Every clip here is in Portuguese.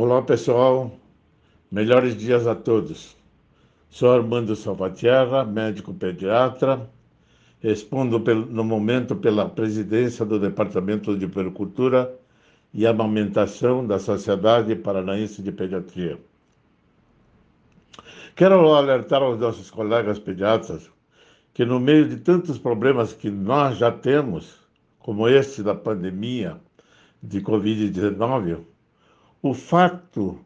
Olá pessoal, melhores dias a todos. Sou Armando Salvatierra, médico pediatra. Respondo no momento pela presidência do Departamento de Pericultura e Amamentação da Sociedade Paranaense de Pediatria. Quero alertar aos nossos colegas pediatras que, no meio de tantos problemas que nós já temos, como este da pandemia de Covid-19, o fato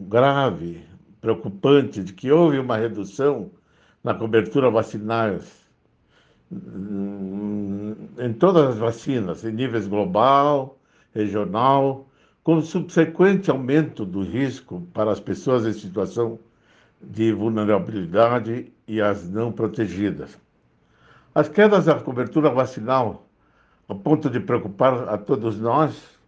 grave, preocupante, de que houve uma redução na cobertura vacinal hum, em todas as vacinas, em níveis global, regional, com subsequente aumento do risco para as pessoas em situação de vulnerabilidade e as não protegidas. As quedas da cobertura vacinal, a ponto de preocupar a todos nós,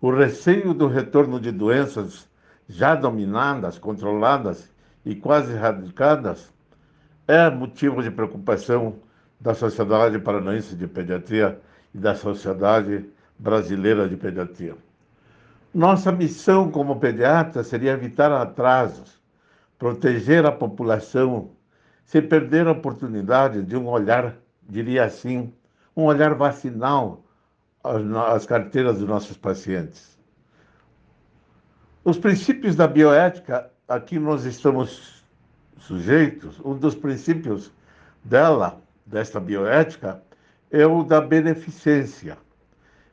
o receio do retorno de doenças já dominadas, controladas e quase erradicadas é motivo de preocupação da Sociedade Paranaense de Pediatria e da Sociedade Brasileira de Pediatria. Nossa missão como pediatra seria evitar atrasos, proteger a população, sem perder a oportunidade de um olhar, diria assim, um olhar vacinal as carteiras dos nossos pacientes. Os princípios da bioética, aqui nós estamos sujeitos, um dos princípios dela, desta bioética, é o da beneficência.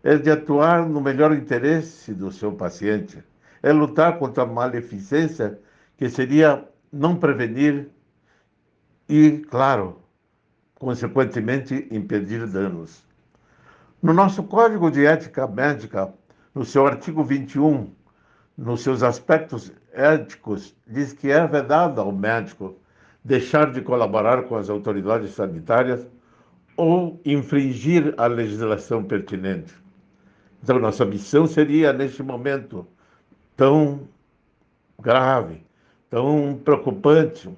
É de atuar no melhor interesse do seu paciente. É lutar contra a maleficência, que seria não prevenir e, claro, consequentemente, impedir danos. No nosso Código de Ética Médica, no seu artigo 21, nos seus aspectos éticos, diz que é vedado ao médico deixar de colaborar com as autoridades sanitárias ou infringir a legislação pertinente. Então, nossa missão seria, neste momento tão grave, tão preocupante,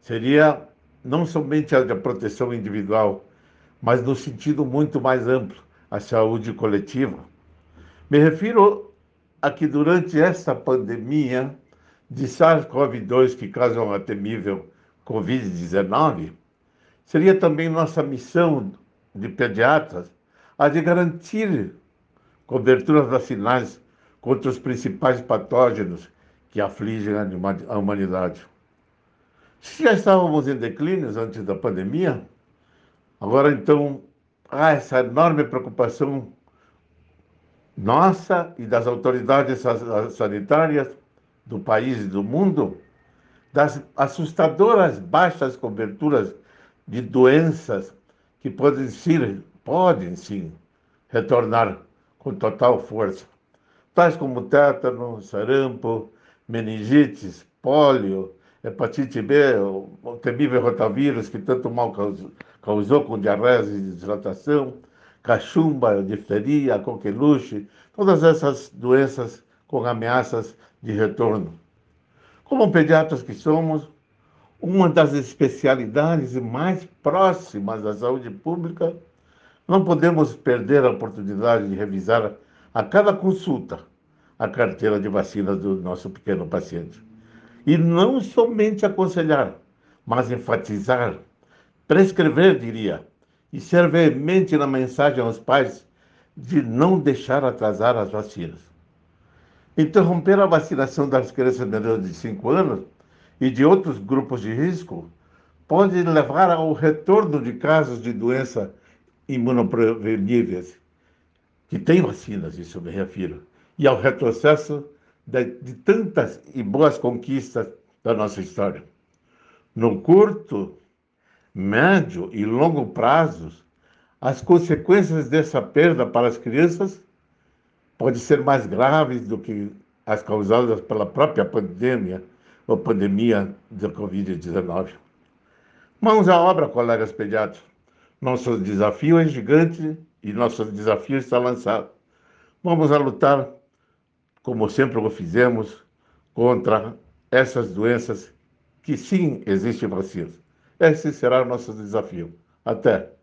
seria não somente a de proteção individual, mas no sentido muito mais amplo, a saúde coletiva. Me refiro a que durante esta pandemia de SARS-CoV-2 que causa uma temível Covid-19, seria também nossa missão de pediatras a de garantir coberturas vacinais contra os principais patógenos que afligem a humanidade. Se já estávamos em declínios antes da pandemia, agora então há essa enorme preocupação nossa e das autoridades sanitárias do país e do mundo, das assustadoras baixas coberturas de doenças que podem sim, podem sim retornar com total força, tais como tétano, sarampo, meningites, pólio, hepatite B, o temível rotavírus que tanto mal causou, causou com diarreia e desidratação, cachumba, difteria, coqueluche, todas essas doenças com ameaças de retorno. Como pediatras que somos, uma das especialidades mais próximas da saúde pública, não podemos perder a oportunidade de revisar a cada consulta a carteira de vacinas do nosso pequeno paciente. E não somente aconselhar, mas enfatizar prescrever, diria, e ser veemente na mensagem aos pais de não deixar atrasar as vacinas. Interromper a vacinação das crianças menores de 5 anos e de outros grupos de risco pode levar ao retorno de casos de doença imunopreveníveis, que têm vacinas, isso me refiro, e ao retrocesso de tantas e boas conquistas da nossa história. No curto médio e longo prazos, as consequências dessa perda para as crianças podem ser mais graves do que as causadas pela própria pandemia ou pandemia da Covid-19. Mãos à obra, colegas pediatras. Nosso desafio é gigante e nosso desafio está lançado. Vamos a lutar, como sempre o fizemos, contra essas doenças que sim existem vacinas. Esse será o nosso desafio. Até!